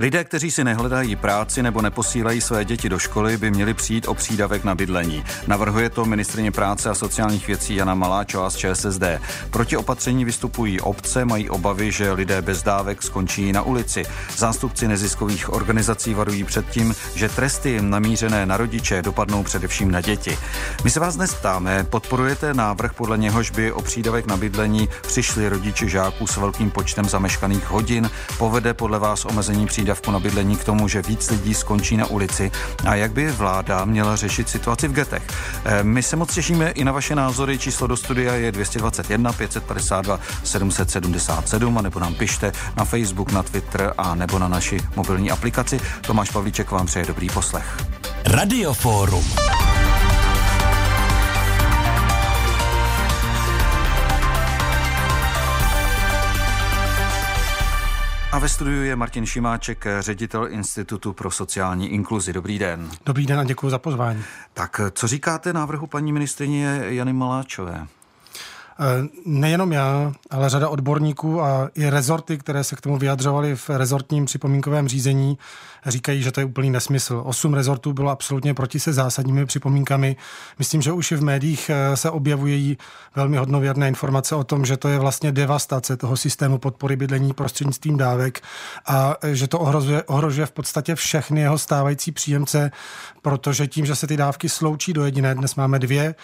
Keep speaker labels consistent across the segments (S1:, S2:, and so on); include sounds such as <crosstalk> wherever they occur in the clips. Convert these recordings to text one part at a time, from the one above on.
S1: Lidé, kteří si nehledají práci nebo neposílají své děti do školy, by měli přijít o přídavek na bydlení. Navrhuje to ministrině práce a sociálních věcí Jana Maláčová z ČSSD. Proti opatření vystupují obce, mají obavy, že lidé bez dávek skončí na ulici. Zástupci neziskových organizací varují před tím, že tresty namířené na rodiče dopadnou především na děti. My se vás dnes ptáme, podporujete návrh, podle něhož by o přídavek na bydlení přišli rodiče žáků s velkým počtem zameškaných hodin? Povede podle vás omezení přídavku na bydlení k tomu, že víc lidí skončí na ulici? A jak by vláda měla řešit situaci v getech? Eh, my se moc těšíme i na vaše názory. Číslo do studia je 221 552 777 a nebo nám pište na Facebook, na Twitter a nebo na naši mobilní aplikaci. Tomáš Pavlíček vám přeje dobrý poslech. Radioforum. A ve studiu je Martin Šimáček, ředitel Institutu pro sociální inkluzi. Dobrý den.
S2: Dobrý den a děkuji za pozvání.
S1: Tak co říkáte návrhu paní ministrině Jany Maláčové?
S2: Eh, nejenom já, ale řada odborníků a i rezorty, které se k tomu vyjadřovaly v rezortním připomínkovém řízení, říkají, že to je úplný nesmysl. Osm rezortů bylo absolutně proti se zásadními připomínkami. Myslím, že už i v médiích eh, se objevují velmi hodnověrné informace o tom, že to je vlastně devastace toho systému podpory bydlení prostřednictvím dávek a eh, že to ohrožuje, ohrožuje v podstatě všechny jeho stávající příjemce, protože tím, že se ty dávky sloučí do jediné, dnes máme dvě,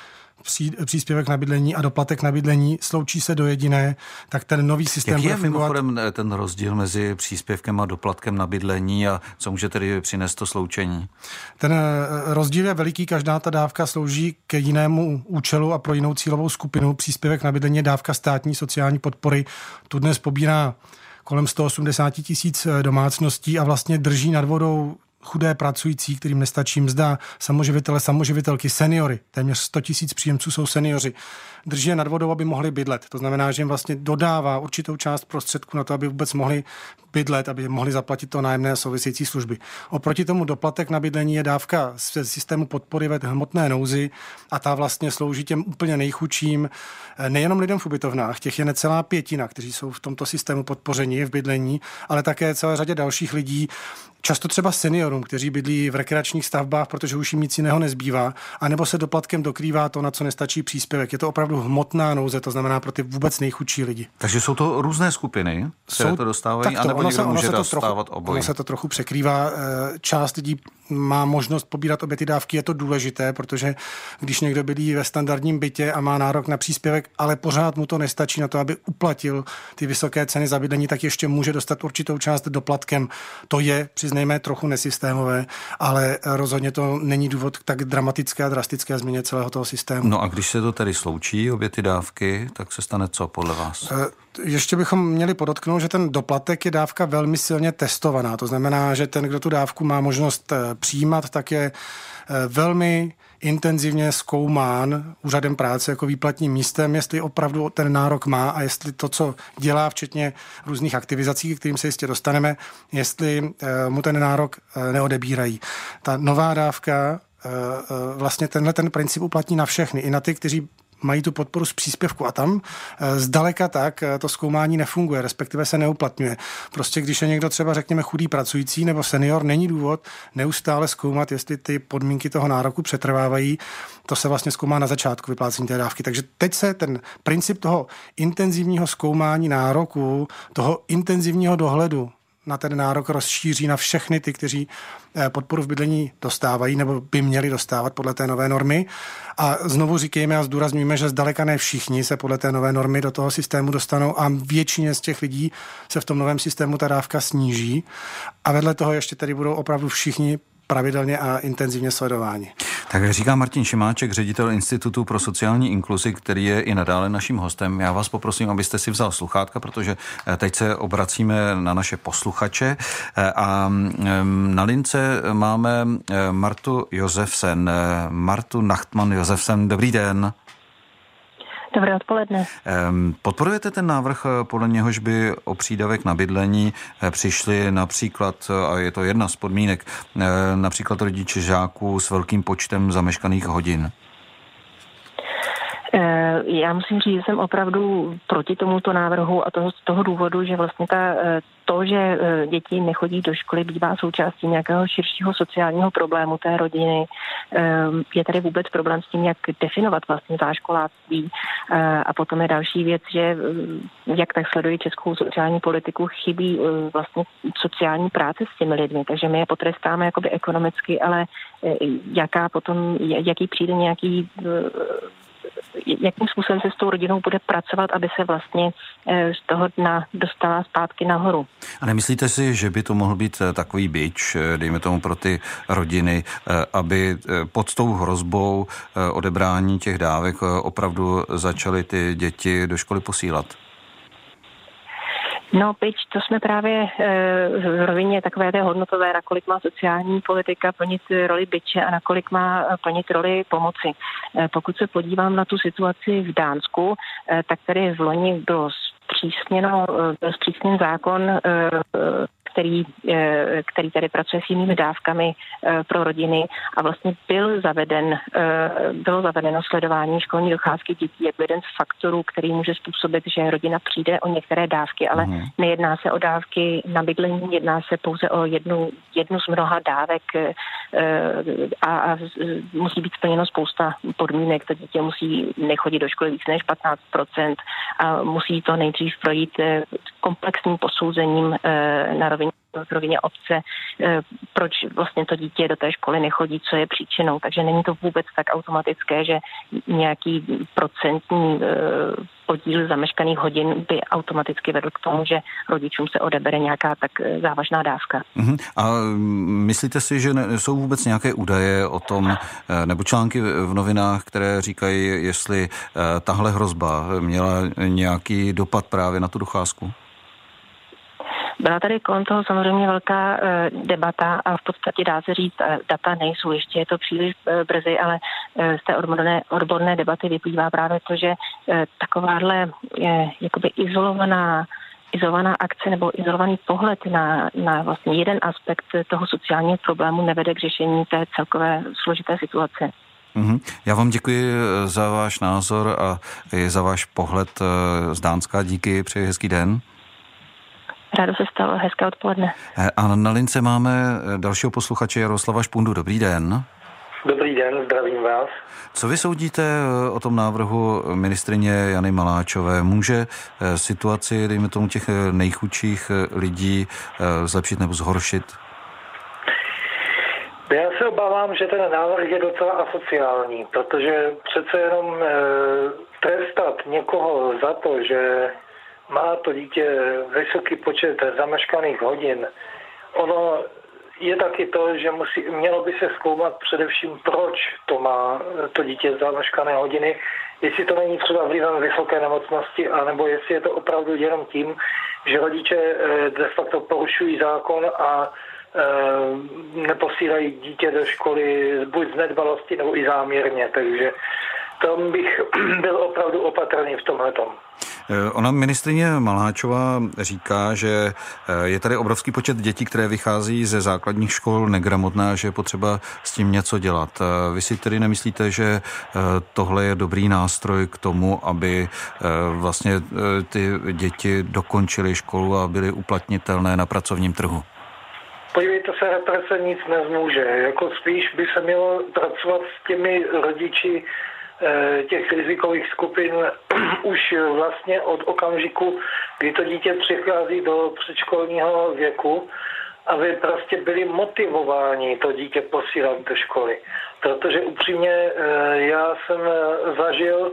S2: příspěvek na bydlení a doplatek na bydlení sloučí se do jediné, tak ten nový systém
S1: Jaký je mimochodem eh, ten rozdíl mezi příspěvkem a doplatkem na bydlení a co může tedy přinést to sloučení?
S2: Ten eh, rozdíl je veliký, každá ta dávka slouží k jinému účelu a pro jinou cílovou skupinu. Příspěvek na bydlení je dávka státní sociální podpory. Tu dnes pobírá kolem 180 tisíc eh, domácností a vlastně drží nad vodou chudé pracující, kterým nestačí mzda, samoživitele, samoživitelky, seniory. Téměř 100 tisíc příjemců jsou seniori drží nad vodou, aby mohli bydlet. To znamená, že jim vlastně dodává určitou část prostředků na to, aby vůbec mohli bydlet, aby mohli zaplatit to nájemné související služby. Oproti tomu doplatek na bydlení je dávka z systému podpory ve hmotné nouzi a ta vlastně slouží těm úplně nejchudším, eh, nejenom lidem v ubytovnách, těch je necelá pětina, kteří jsou v tomto systému podpoření v bydlení, ale také celé řadě dalších lidí, často třeba seniorům, kteří bydlí v rekreačních stavbách, protože už jim nic jiného nezbývá, anebo se doplatkem dokrývá to, na co nestačí příspěvek. Je to opravdu opravdu hmotná nouze, to znamená pro ty vůbec nejchudší lidi.
S1: Takže jsou to různé skupiny, které jsou, to dostávají,
S2: takto,
S1: anebo ono
S2: se,
S1: ono může
S2: se to
S1: dostávat
S2: trochu, Ono se to trochu překrývá. Eh, část lidí má možnost pobírat obě ty dávky, je to důležité, protože když někdo bydlí ve standardním bytě a má nárok na příspěvek, ale pořád mu to nestačí na to, aby uplatil ty vysoké ceny za bydlení, tak ještě může dostat určitou část doplatkem. To je, přiznejme, trochu nesystémové, ale rozhodně to není důvod k tak dramatické a drastické změně celého toho systému.
S1: No a když se to tedy sloučí, obě ty dávky, tak se stane co podle vás? Eh,
S2: ještě bychom měli podotknout, že ten doplatek je dávka velmi silně testovaná. To znamená, že ten, kdo tu dávku má možnost eh, přijímat, tak je eh, velmi intenzivně zkoumán úřadem práce jako výplatním místem, jestli opravdu ten nárok má a jestli to, co dělá, včetně různých aktivizací, kterým se jistě dostaneme, jestli mu ten nárok neodebírají. Ta nová dávka vlastně tenhle ten princip uplatní na všechny, i na ty, kteří mají tu podporu z příspěvku a tam eh, zdaleka tak eh, to zkoumání nefunguje, respektive se neuplatňuje. Prostě když je někdo třeba řekněme chudý pracující nebo senior, není důvod neustále zkoumat, jestli ty podmínky toho nároku přetrvávají. To se vlastně zkoumá na začátku vyplácení té dávky. Takže teď se ten princip toho intenzivního zkoumání nároku, toho intenzivního dohledu na ten nárok rozšíří na všechny ty, kteří eh, podporu v bydlení dostávají nebo by měli dostávat podle té nové normy. A znovu říkejme a zdůrazňujeme, že zdaleka ne všichni se podle té nové normy do toho systému dostanou a většině z těch lidí se v tom novém systému ta dávka sníží. A vedle toho ještě tady budou opravdu všichni pravidelně a intenzivně sledováni.
S1: Tak říká Martin Šimáček, ředitel Institutu pro sociální inkluzi, který je i nadále naším hostem. Já vás poprosím, abyste si vzal sluchátka, protože eh, teď se obracíme na naše posluchače eh, a mm, na lince máme eh, Martu Josefsen. Martu Nachtman Josefsen, dobrý den.
S3: Dobré odpoledne.
S1: Podporujete ten návrh, eh, podle něhož by o přídavek na bydlení eh, přišli například, eh, a je to jedna z podmínek, například rodiče žáků s velkým počtem zameškaných hodin?
S3: Já musím říct, že jsem opravdu proti tomuto návrhu a toho, z toho důvodu, že vlastně ta, eh, to, že eh, děti nechodí do školy, bývá součástí nějakého širšího sociálního problému té rodiny. Je tady vůbec problém s tím, jak definovat vlastně záškoláctví. A potom je další věc, že jak tak sleduji českou sociální politiku, chybí vlastně sociální práce s těmi lidmi, takže my je potrestáme jakoby ekonomicky, ale jaká potom, jaký přijde nějaký jakým způsobem se s tou rodinou bude pracovat, aby se vlastně eh, z toho dna dostala zpátky nahoru.
S1: A nemyslíte si, že by to mohl být eh, takový byč, eh, dejme tomu pro ty rodiny, aby pod tou hrozbou odebrání těch dávek opravdu začaly ty děti do školy posílat?
S3: No, pič, to jsme právě e, v rovině takové té hodnotové, nakolik má sociální politika plnit roli byče a nakolik má plnit roli pomoci. E, pokud se podívám na tu situaci v Dánsku, tak tady v loni bylo zpřísněno, byl zpřísněn zákon který, eh, který tady pracuje s jinými dávkami eh, pro rodiny a vlastně byl zaveden, eh, bylo zavedeno sledování školní docházky dětí jako jeden z faktorů, který může způsobit, že rodina přijde o některé dávky, ale mm. nejedná se o dávky na bydlení, jedná se pouze o jednu, jednu z mnoha dávek a, a musí být splněno spousta podmínek. To dítě musí nechodit do školy víc než 15% a musí to nejdřív projít komplexním posouzením na rovině rovině obce, eh, proč vlastně to dítě do té školy nechodí, co je příčinou. Takže není to vůbec tak automatické, že nějaký procentní eh, podíl zameškaných hodin by automaticky vedl k tomu, že rodičům se odebere nějaká tak eh, závažná dávka.
S1: Uh-huh. A myslíte si, že jsou vůbec nějaké údaje o tom, nebo články v novinách, které říkají, jestli tahle hrozba měla nějaký dopad právě na tu docházku?
S3: Byla tady kolem toho samozřejmě velká e, debata a v podstatě dá se říct, e, data nejsou, ještě je to příliš e, brzy, ale z té odborné, odborné debaty vyplývá právě to, že takováhle jakoby izolovaná izolovaná akce nebo izolovaný pohled na, na vlastně jeden aspekt toho sociálního problému nevede k řešení té celkové složité situace.
S1: Mhm. Já vám děkuji za váš názor a i za váš pohled z Dánska. Díky, přeji hezký den.
S3: Rádo se stalo, hezké odpoledne.
S1: Eh, a na lince máme eh, dalšího posluchače Jaroslava Špundu. Dobrý den.
S4: Dobrý den, zdravím vás.
S1: Co vy soudíte eh, o tom návrhu ministrině Jany Maláčové? Může situaci, dejme tomu, těch nejchudších lidí zlepšit nebo zhoršit?
S4: Já se obávám, že ten návrh je docela asociální, protože přece jenom trestat někoho za to, že má to dítě vysoký počet zameškaných hodin, ono je taky to, že musí, mělo by se zkoumat především, proč to má to dítě zameškané hodiny, jestli to není třeba vlivem vysoké nemocnosti, anebo jestli je to opravdu jenom tím, že rodiče eh, de facto porušují zákon a eh, neposílají dítě do školy buď z nedbalosti nebo i záměrně. Takže tam bych <clears throat> byl opravdu opatrný v tomhle.
S1: Eh, ona ministrině Maláčová říká, že eh, je tady obrovský počet dětí, které vychází ze základních škol negramotná, že je potřeba s tím něco dělat. Eh, vy si tedy nemyslíte, že tohle je dobrý nástroj k tomu, aby vlastně ty děti dokončily školu a byly uplatnitelné na pracovním trhu?
S4: Podívejte se, represe nic nezmůže. Jako spíš by se mělo pracovat s těmi rodiči, Eh, těch rizikových skupin <clears throat> už vlastně od okamžiku, kdy to dítě přichází do předškolního věku, aby prostě byli motivováni to dítě posílat do školy. Protože upřímně eh, já jsem zažil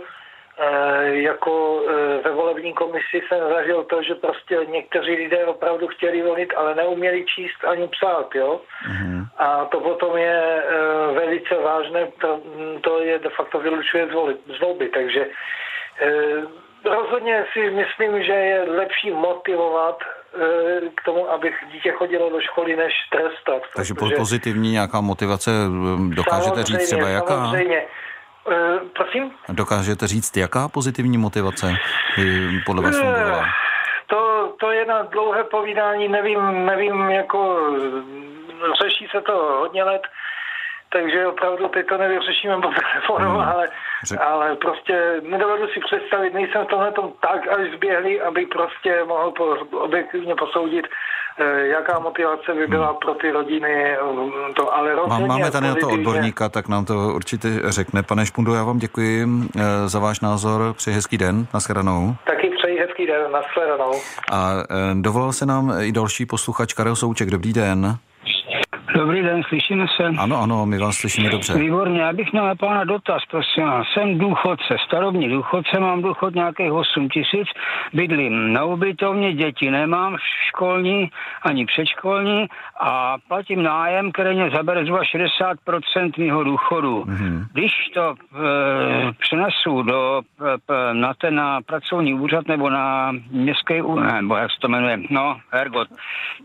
S4: Eh, jako eh, ve volební komisi jsem zažil to, že prostě někteří lidé opravdu chtěli volit, ale neuměli číst ani psát, jo. Mm-hmm. A to potom je eh, velice vážné, to, to je de facto vylučuje z volby, takže rozhodně si myslím, že je lepší motivovat k tomu, aby dítě chodilo do školy, než trestat.
S1: Takže protože... pozitivní nějaká motivace dokážete říct třeba jaká?
S4: Samozřejmě. Prosím?
S1: Dokážete říct, jaká pozitivní motivace podle vás fungovala?
S4: To, to je na dlouhé povídání, nevím, nevím, jako řeší se to hodně let. takže opravdu teď to nevyřešíme po telefonu, hmm. ale, ale prostě nedovedu si představit, nejsem v tomhle tom tak až zběhlý, aby prostě mohl po, objektivně posoudit, eh, jaká motivace by byla hmm. pro ty rodiny. Mm, to, ale
S1: Máme tady na to odborníka, tak nám to určitě řekne. Pane Špundu, já vám děkuji eh, za váš názor. Přeji hezký den. Naschledanou.
S4: Taky přeji hezký den. Naschledanou.
S1: A eh, dovolal se nám i další posluchač Karel Souček. Dobrý den.
S5: Dobrý den, slyšíme se?
S1: Ano, ano, my vás slyšíme dobře.
S5: Výborně, já bych měl na pána dotaz, prosím vás. Jsem důchodce, starobní důchodce, mám důchod nějakých 8 tisíc, bydlím na ubytovně, děti nemám školní ani předškolní a platím nájem, který mě zabere zhruba 60% mého důchodu. Mm-hmm. Když to e, přenesu do, e, na ten na pracovní úřad nebo na městský, nebo jak se to jmenuje, no, ergot.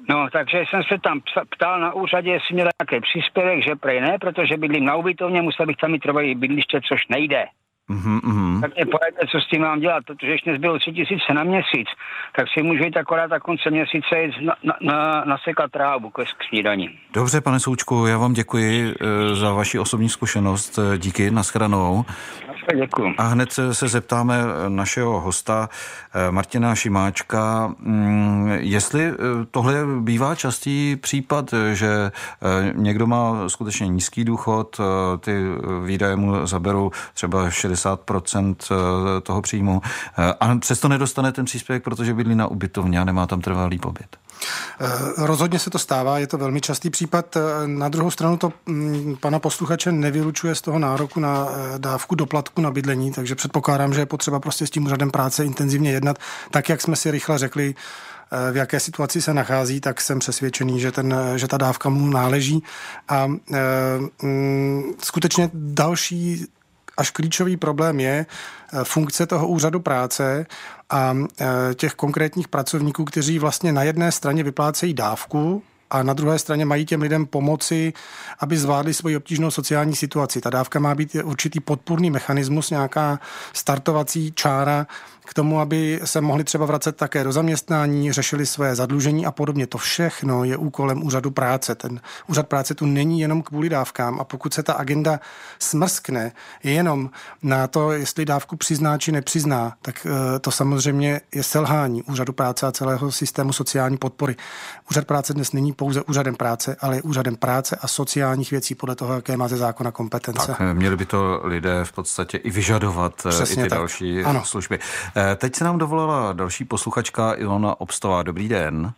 S5: No, takže jsem se tam ptal na úřadě, jestli měl nějaký příspěvek, že prej ne, protože bydlím na ubytovně, musel bych tam mít trvalý bydliště, což nejde. Mm-hmm. Tak mě poradte, co s tím mám dělat, protože ještě nezbylo tři tisíce na měsíc, tak si můžu jít akorát na konce měsíce jít na, na, na, nasekat trávu k snídaní.
S1: Dobře, pane Součku, já vám děkuji e, za vaši osobní zkušenost. E, díky, nashledanou.
S5: Děkuji.
S1: A hned se, se zeptáme našeho hosta Martina Šimáčka, mm, jestli tohle bývá častý případ, že někdo má skutečně nízký důchod, ty výdaje mu zaberou třeba 60 60% eh, toho příjmu eh, a přesto nedostane ten příspěvek, protože bydlí na ubytovně a nemá tam trvalý pobyt.
S2: Eh, rozhodně se to stává, je to velmi častý případ. Na druhou stranu to mm, pana posluchače nevylučuje z toho nároku na dávku doplatku na bydlení, takže předpokládám, že je potřeba prostě s tím úřadem práce intenzivně jednat, tak jak jsme si rychle řekli, v jaké situaci se nachází, tak jsem přesvědčený, že, ten, že ta dávka mu náleží. A e, mm, skutečně další až klíčový problém je eh, funkce toho úřadu práce a eh, těch konkrétních pracovníků, kteří vlastně na jedné straně vyplácejí dávku, a na druhé straně mají těm lidem pomoci, aby zvládli svoji obtížnou sociální situaci. Ta dávka má být určitý podpůrný mechanismus, nějaká startovací čára, k tomu, aby se mohli třeba vracet také do zaměstnání, řešili své zadlužení a podobně. To všechno je úkolem úřadu práce. Ten úřad práce tu není jenom kvůli dávkám a pokud se ta agenda smrskne jenom na to, jestli dávku přizná či nepřizná, tak eh, to samozřejmě je selhání úřadu práce a celého systému sociální podpory. Úřad práce dnes není pouze úřadem práce, ale je úřadem práce a sociálních věcí podle toho, jaké má ze zákona kompetence.
S1: Tak, měli by to lidé v podstatě i vyžadovat eh, Přesně i ty tak. další ano. služby. Eh, teď se nám dovolala další posluchačka Ilona Obstová. Dobrý den.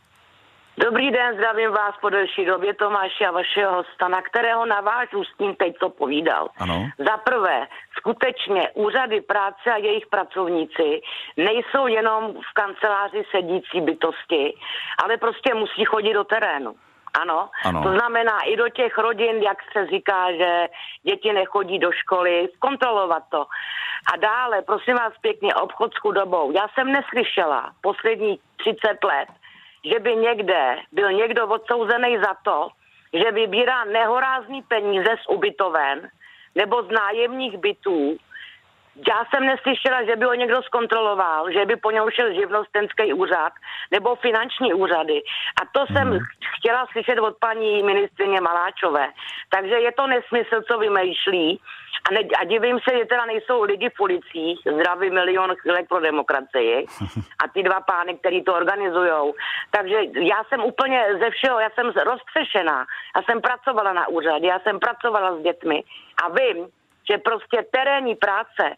S6: Dobrý den, zdravím vás po delší době, Tomáši a vašeho hosta, na kterého navážu s tím teď to povídal.
S1: Ano.
S6: Za prvé, skutečně úřady práce a jejich pracovníci nejsou jenom v kanceláři sedící bytosti, ale prostě musí chodit do terénu. Ano. ano, to znamená i do těch rodin, jak se říká, že děti nechodí do školy, zkontrolovat to. A dále, prosím vás pěkně, obchod s chudobou. Já jsem neslyšela poslední 30 let, že by někde byl někdo odsouzený za to, že vybírá nehorázný peníze z ubytoven nebo z nájemních bytů já jsem neslyšela, že by ho někdo zkontroloval, že by po něm šel živnostenský úřad nebo finanční úřady. A to jsem hmm. chtěla slyšet od paní ministrině Maláčové. Takže je to nesmysl, co vymýšlí. A, ne, a divím se, že teda nejsou lidi v ulicích, zdravý milion chvílek pro demokracii a ty dva pány, který to organizují. Takže já jsem úplně ze všeho, já jsem rozpřešená. Já jsem pracovala na úřadě, já jsem pracovala s dětmi a vím, že prostě terénní práce,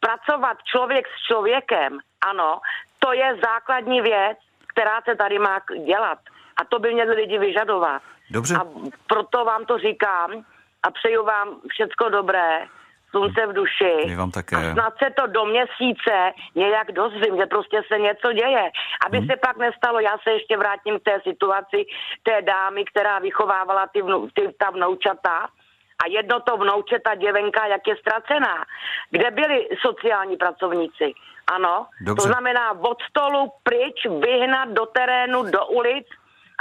S6: pracovat člověk s člověkem, ano, to je základní věc, která se tady má dělat. A to by měli lidi vyžadovat.
S1: Dobře.
S6: A proto vám to říkám a přeju vám všecko dobré, slunce v duši.
S1: My vám také.
S6: A snad se to do měsíce nějak dozvím, že prostě se něco děje. Aby hmm. se pak nestalo, já se ještě vrátím k té situaci té dámy, která vychovávala ty, vnu, ty ta vnoučata a jedno to vnouče, ta děvenka, jak je ztracená. Kde byli sociální pracovníci? Ano, Dobře. to znamená od stolu pryč, vyhnat do terénu, do ulic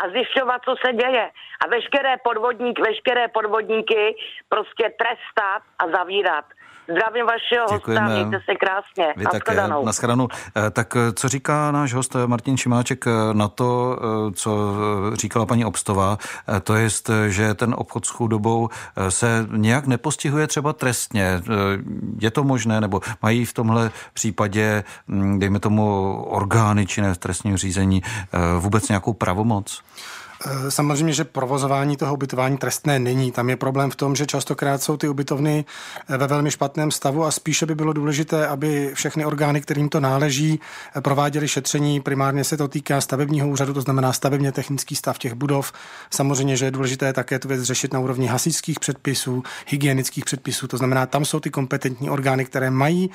S6: a zjišťovat, co se děje. A veškeré podvodníky, veškeré podvodníky prostě trestat a zavírat. Zdravím vašeho Děkujeme. hosta, mějte se krásně.
S1: Vy také, nashledanou. Eh, tak eh, co říká náš host eh, Martin Šimáček na to, co říkala paní Obstová, to je, že ten obchod s chudobou se nějak nepostihuje třeba trestně. Je to možné, nebo mají v tomhle případě, hm, dejme tomu, orgány činné v trestním řízení vůbec nějakou pravomoc?
S2: Eh, samozřejmě, že provozování toho ubytování trestné není. Tam je problém v tom, že častokrát jsou ty ubytovny eh, ve velmi špatném stavu a spíše by bylo důležité, aby všechny orgány, kterým to náleží, eh, prováděly šetření. Primárně se to týká stavebního úřadu, to znamená stavebně technický stav těch budov. Samozřejmě, že je důležité také tu věc řešit na úrovni hasičských předpisů, hygienických předpisů. To znamená, tam jsou ty kompetentní orgány, které mají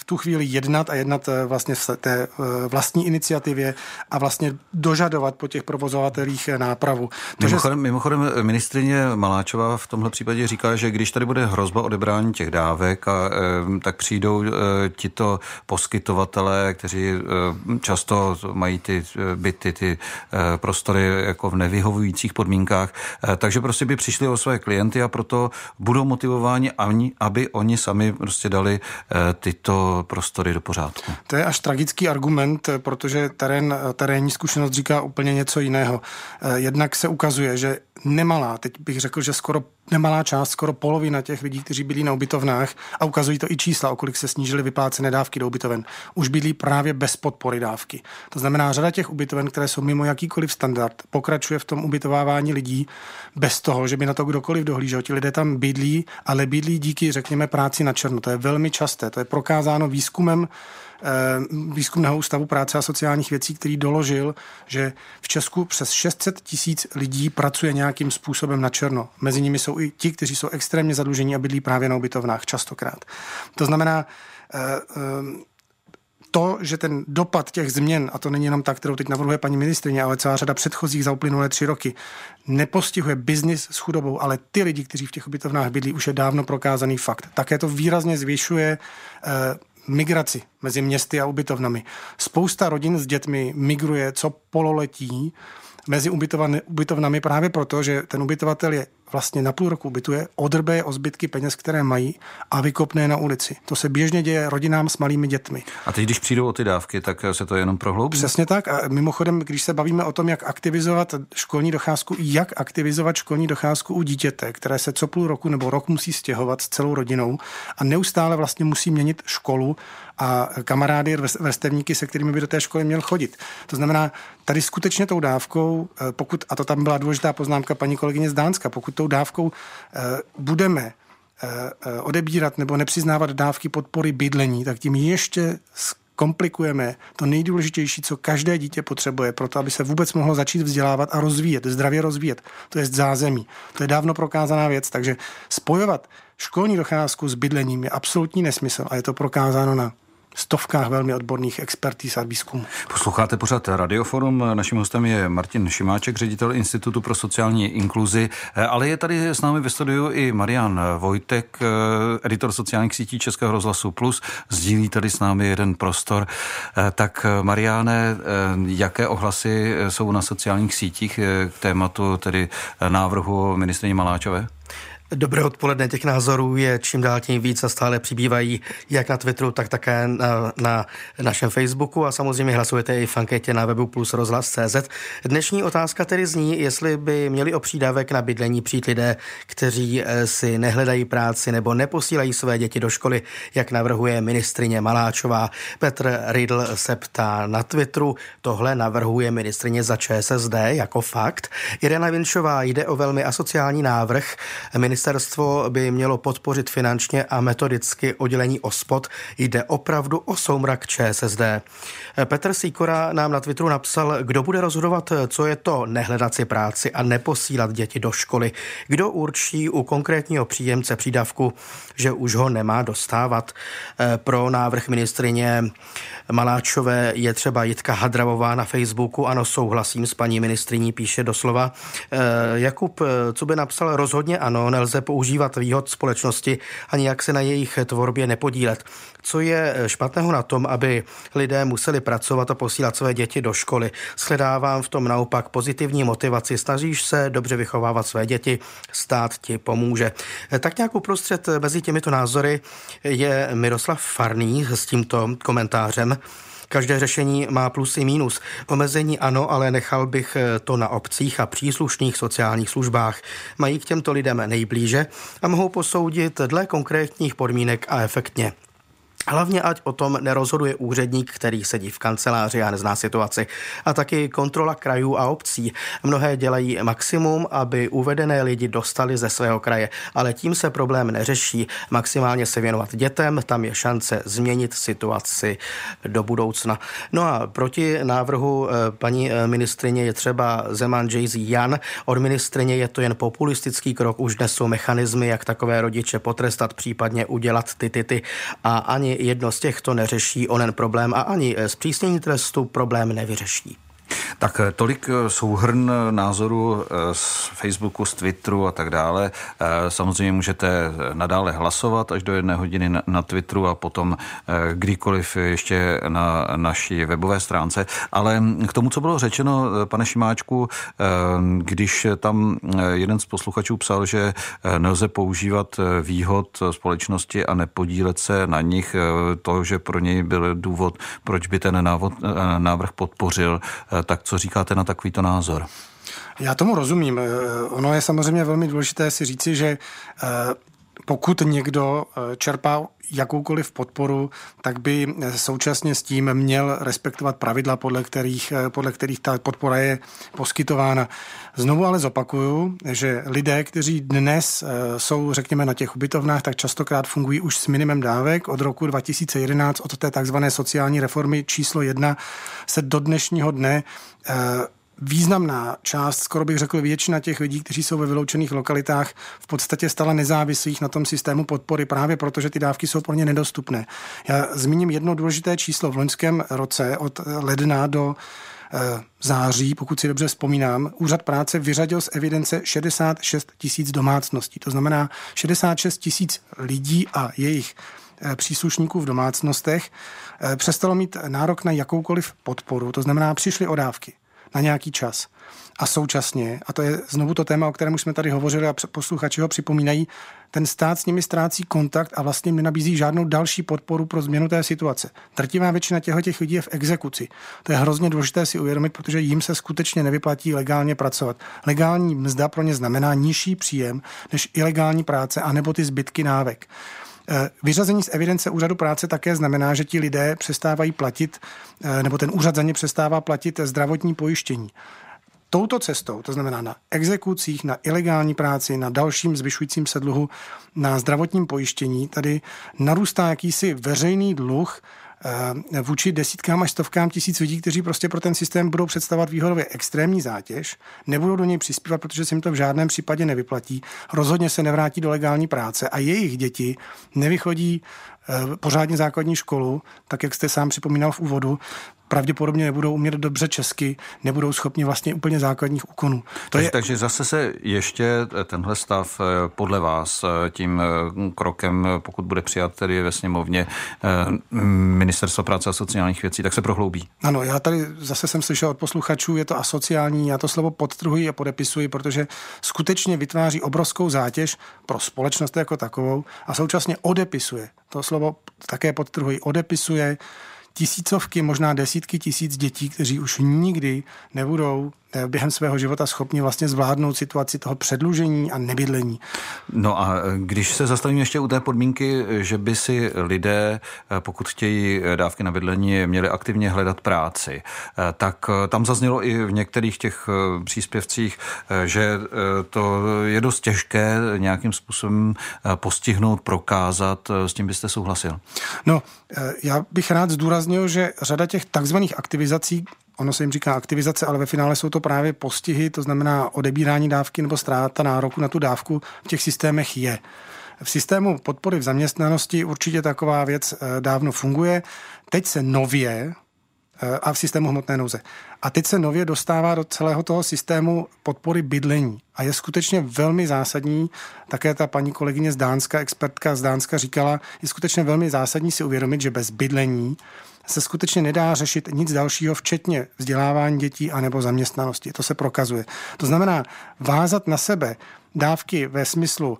S2: v tu chvíli jednat a jednat eh, vlastně v té eh, vlastní iniciativě a vlastně dožadovat po těch provozovatelích eh, nápravu.
S1: To, mimochodem, že... mimochodem ministrině Maláčová v tomhle případě říká, že když tady bude hrozba odebrání těch dávek, a, tak přijdou tito poskytovatelé, kteří často mají ty byty, ty prostory jako v nevyhovujících podmínkách, takže prostě by přišli o své klienty a proto budou motivováni, aby oni sami prostě dali tyto prostory do pořádku.
S2: To je až tragický argument, protože terén, terénní zkušenost říká úplně něco jiného. Eh, jednak se ukazuje, že nemalá, teď bych řekl, že skoro nemalá část, skoro polovina těch lidí, kteří byli na ubytovnách, a ukazují to i čísla, o kolik se snížily vyplácené dávky do ubytoven, už bydlí právě bez podpory dávky. To znamená, řada těch ubytoven, které jsou mimo jakýkoliv standard, pokračuje v tom ubytovávání lidí bez toho, že by na to kdokoliv dohlížel. Ti lidé tam bydlí, ale bydlí díky, řekněme, práci na černo. To je velmi časté, to je prokázáno výzkumem výzkumného ústavu práce a sociálních věcí, který doložil, že v Česku přes 600 tisíc lidí pracuje nějakým způsobem na černo. Mezi nimi jsou i ti, kteří jsou extrémně zadlužení a bydlí právě na ubytovnách častokrát. To znamená, eh, eh, to, že ten dopad těch změn, a to není jenom ta, kterou teď navrhuje paní ministrině, ale celá řada předchozích za uplynulé tři roky, nepostihuje biznis s chudobou, ale ty lidi, kteří v těch ubytovnách bydlí, už je dávno prokázaný fakt. Také to výrazně zvyšuje migraci mezi městy a ubytovnami. Spousta rodin s dětmi migruje co pololetí mezi ubytovnami právě proto, že ten ubytovatel je vlastně na půl roku ubytuje, odrbe o zbytky peněz, které mají a vykopne je na ulici. To se běžně děje rodinám s malými dětmi.
S1: A teď, když přijdou o ty dávky, tak se to jenom prohloubí?
S2: Přesně tak. A mimochodem, když se bavíme o tom, jak aktivizovat školní docházku, jak aktivizovat školní docházku u dítěte, které se co půl roku nebo rok musí stěhovat s celou rodinou a neustále vlastně musí měnit školu a kamarády, vrstevníky, se kterými by do té školy měl chodit. To znamená, tady skutečně tou dávkou, eh, pokud, a to tam byla důležitá poznámka paní kolegyně z Dánska, pokud tou dávkou eh, budeme eh, odebírat nebo nepřiznávat dávky podpory bydlení, tak tím ještě komplikujeme to nejdůležitější, co každé dítě potřebuje pro to, aby se vůbec mohlo začít vzdělávat a rozvíjet, zdravě rozvíjet. To je zázemí. To je dávno prokázaná věc, takže spojovat školní docházku s bydlením je absolutní nesmysl a je to prokázáno na stovkách velmi odborných expertíz a výzkumů.
S1: Posloucháte pořád Radioforum. Naším hostem je Martin Šimáček, ředitel Institutu pro sociální inkluzi, ale je tady s námi ve studiu i Marian Vojtek, editor sociálních sítí Českého rozhlasu Plus. Sdílí tady s námi jeden prostor. Tak Mariáne, jaké ohlasy jsou na sociálních sítích k tématu tedy návrhu ministrině Maláčové?
S7: Dobré odpoledne, těch názorů je čím dál tím víc a stále přibývají jak na Twitteru, tak také na, na našem Facebooku a samozřejmě hlasujete i v anketě na webu plus rozhlas.cz. Dnešní otázka tedy zní, jestli by měli o přídavek na bydlení přijít lidé, kteří eh, si nehledají práci nebo neposílají své děti do školy, jak navrhuje ministrině Maláčová. Petr Riedl se ptá na Twitteru, tohle navrhuje ministrině za ČSSD jako fakt. Irena Vinčová jde o velmi asociální návrh. Ministr Ministerstvo by mělo podpořit finančně a metodicky oddělení OSPOD. Jde opravdu o soumrak ČSSD. Petr Sýkora nám na Twitteru napsal, kdo bude rozhodovat, co je to nehledat si práci a neposílat děti do školy. Kdo určí u konkrétního příjemce přídavku, že už ho nemá dostávat. Pro návrh ministrině Maláčové je třeba Jitka Hadravová na Facebooku. Ano, souhlasím s paní ministriní, píše doslova. Jakub, co by napsal, rozhodně ano, nelze nelze používat výhod společnosti ani jak se na jejich tvorbě nepodílet. Co je špatného na tom, aby lidé museli pracovat a posílat své děti do školy? Shledávám v tom naopak pozitivní motivaci. Snažíš se dobře vychovávat své děti, stát ti pomůže. Tak nějak uprostřed mezi těmito názory je Miroslav Farný s tímto komentářem. Každé řešení má plus i mínus. Omezení ano, ale nechal bych to na obcích a příslušných sociálních službách. Mají k těmto lidem nejblíže a mohou posoudit dle konkrétních podmínek a efektně. Hlavně ať o tom nerozhoduje úředník, který sedí v kanceláři a nezná situaci. A taky kontrola krajů a obcí. Mnohé dělají maximum, aby uvedené lidi dostali ze svého kraje, ale tím se problém neřeší. Maximálně se věnovat dětem, tam je šance změnit situaci do budoucna. No a proti návrhu eh, paní eh, ministrině je třeba Zeman Jay-Z Jan. Od ministrině je to jen populistický krok, už dnes jsou mechanismy, jak takové rodiče potrestat, případně udělat ty ty ty. A ani jedno z těchto neřeší onen problém a ani zpřísnění trestu problém nevyřeší.
S1: Tak eh, tolik eh, souhrn názoru eh, z Facebooku, z Twitteru a tak dále. Samozřejmě můžete nadále hlasovat až do jedné hodiny na, na Twitteru a potom kdykoliv ještě na naší webové stránce. Ale k tomu, co bylo řečeno, pane Šimáčku, když tam jeden z posluchačů psal, že nelze používat výhod společnosti a nepodílet se na nich, to, že pro něj byl důvod, proč by ten návod, návrh podpořil, tak co říkáte na takovýto názor?
S2: Já tomu rozumím. Eh, ono je samozřejmě velmi důležité si říci, že eh, pokud někdo eh, čerpá jakoukoliv podporu, tak by současně s tím měl respektovat pravidla, podle kterých, podle kterých ta podpora je poskytována. Znovu ale zopakuju, že lidé, kteří dnes jsou, řekněme, na těch ubytovnách, tak častokrát fungují už s minimem dávek. Od roku 2011, od té takzvané sociální reformy číslo jedna, se do dnešního dne významná část, skoro bych řekl většina těch lidí, kteří jsou ve vyloučených lokalitách, v podstatě stala nezávislých na tom systému podpory právě proto, že ty dávky jsou pro ně nedostupné. Já zmíním jedno důležité číslo. V loňském roce od ledna do eh, září, pokud si dobře vzpomínám, úřad práce vyřadil z evidence 66 tisíc domácností. To znamená 66 tisíc lidí a jejich eh, příslušníků v domácnostech eh, přestalo mít nárok na jakoukoliv podporu, to znamená přišli o dávky na nějaký čas. A současně, a to je znovu to téma, o kterém už jsme tady hovořili a posluchači ho připomínají, ten stát s nimi ztrácí kontakt a vlastně nenabízí žádnou další podporu pro změnu té situace. Drtivá většina těchto těch lidí je v exekuci. To je hrozně důležité si uvědomit, protože jim se skutečně nevyplatí legálně pracovat. Legální mzda pro ně znamená nižší příjem než ilegální práce anebo ty zbytky návek. Eh, vyřazení z evidence úřadu práce také znamená, že ti lidé přestávají platit, eh, nebo ten úřad za ně přestává platit zdravotní pojištění. Touto cestou, to znamená na exekucích, na ilegální práci, na dalším zvyšujícím se dluhu, na zdravotním pojištění, tady narůstá jakýsi veřejný dluh, vůči desítkám až stovkám tisíc lidí, kteří prostě pro ten systém budou představovat výhodově extrémní zátěž, nebudou do něj přispívat, protože se jim to v žádném případě nevyplatí, rozhodně se nevrátí do legální práce a jejich děti nevychodí eh, pořádně základní školu, tak jak jste sám připomínal v úvodu, pravděpodobně nebudou umět dobře česky, nebudou schopni vlastně úplně základních úkonů. To
S1: takže, je... takže zase se ještě tenhle stav eh, podle vás eh, tím eh, krokem, pokud bude přijat tedy ve sněmovně Ministerstvo práce a sociálních věcí, tak se prohloubí.
S2: Ano, já tady zase jsem slyšel od posluchačů, je to asociální, já to slovo podtrhuji a podepisuji, protože skutečně vytváří obrovskou zátěž pro společnost jako takovou a současně odepisuje. To slovo také podtrhuji, odepisuje tisícovky, možná desítky tisíc dětí, kteří už nikdy nebudou během svého života schopni vlastně zvládnout situaci toho předlužení a nebydlení.
S1: No a eh, když se zastavím ještě u té podmínky, že by si lidé, eh, pokud chtějí dávky na bydlení, měli aktivně hledat práci, tak tam zaznělo i v některých těch příspěvcích, že to je dost těžké nějakým způsobem postihnout, prokázat. S tím byste souhlasil?
S2: No, já bych rád zdůraznil, že řada těch takzvaných aktivizací, ono se jim říká aktivizace, ale ve finále jsou to právě postihy, to znamená odebírání dávky nebo ztráta nároku na tu dávku v těch systémech je. V systému podpory v zaměstnanosti určitě taková věc eh, dávno funguje. Teď se nově eh, a v systému hmotné nouze. A teď se nově dostává do celého toho systému podpory bydlení. A je skutečně velmi zásadní, také ta paní kolegyně z Dánska, expertka z Dánska říkala, je skutečně velmi zásadní si uvědomit, že bez bydlení se skutečně nedá řešit nic dalšího, včetně vzdělávání dětí anebo zaměstnanosti. To se prokazuje. To znamená vázat na sebe dávky ve smyslu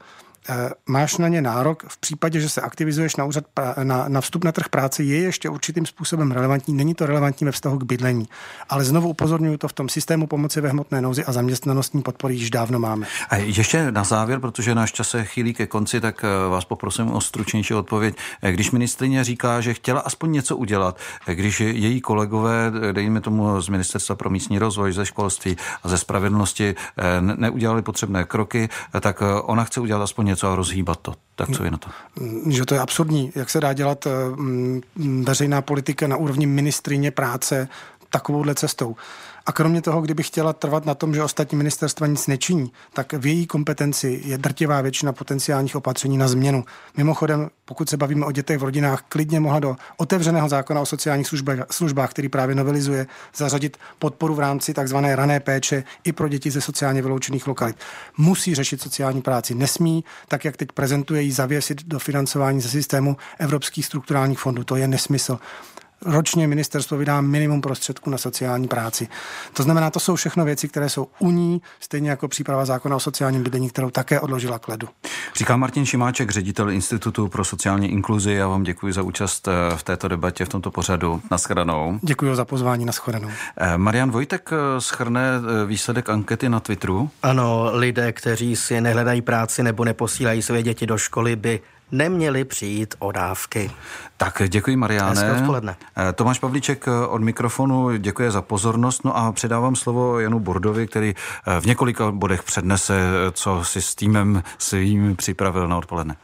S2: máš na ně nárok v případě, že se aktivizuješ na, úřad, na, na vstup na trh práce, je ještě určitým způsobem relevantní. Není to relevantní ve vztahu k bydlení. Ale znovu upozorňuji to v tom systému pomoci ve hmotné nouzi a zaměstnanostní podpory již dávno máme.
S1: A ještě na závěr, protože náš čas se chýlí ke konci, tak eh, vás poprosím o stručnější odpověď. Eh, když ministrině říká, že chtěla aspoň něco udělat, když její kolegové, dejme tomu z Ministerstva pro místní rozvoj, ze školství a ze spravedlnosti, neudělali potřebné kroky, tak ona chce udělat aspoň něco a rozhýbat to. Tak co je na to?
S2: Že to je absurdní. Jak se dá dělat eh, veřejná politika na úrovni ministrině práce takovouhle cestou? A kromě toho, kdyby chtěla trvat na tom, že ostatní ministerstva nic nečiní, tak v její kompetenci je drtivá většina potenciálních opatření na změnu. Mimochodem, pokud se bavíme o dětech v rodinách, klidně mohla do otevřeného zákona o sociálních službách, službách který právě novelizuje, zařadit podporu v rámci tzv. rané péče i pro děti ze sociálně vyloučených lokalit. Musí řešit sociální práci. Nesmí, tak jak teď prezentuje, jí zavěsit do financování ze systému evropských strukturálních fondů. To je nesmysl ročně ministerstvo vydá minimum prostředků na sociální práci. To znamená, to jsou všechno věci, které jsou u ní, stejně jako příprava zákona o sociálním bydlení, kterou také odložila k ledu.
S1: Říká Martin Šimáček, ředitel Institutu pro sociální inkluzi. Já vám děkuji za účast eh, v této debatě, v tomto pořadu. Naschledanou.
S2: Děkuji za pozvání, naschledanou.
S1: Eh, Marian Vojtek eh, schrne výsledek ankety na Twitteru.
S7: Ano, lidé, kteří si nehledají práci nebo neposílají své děti do školy, by neměli přijít o dávky.
S1: Tak děkuji, Mariáne.
S7: odpoledne.
S1: Eh, Tomáš Pavlíček eh, od mikrofonu děkuje za pozornost. No a předávám slovo Janu Bordovi, který eh, v několika bodech přednese, co si s týmem svým připravil na odpoledne.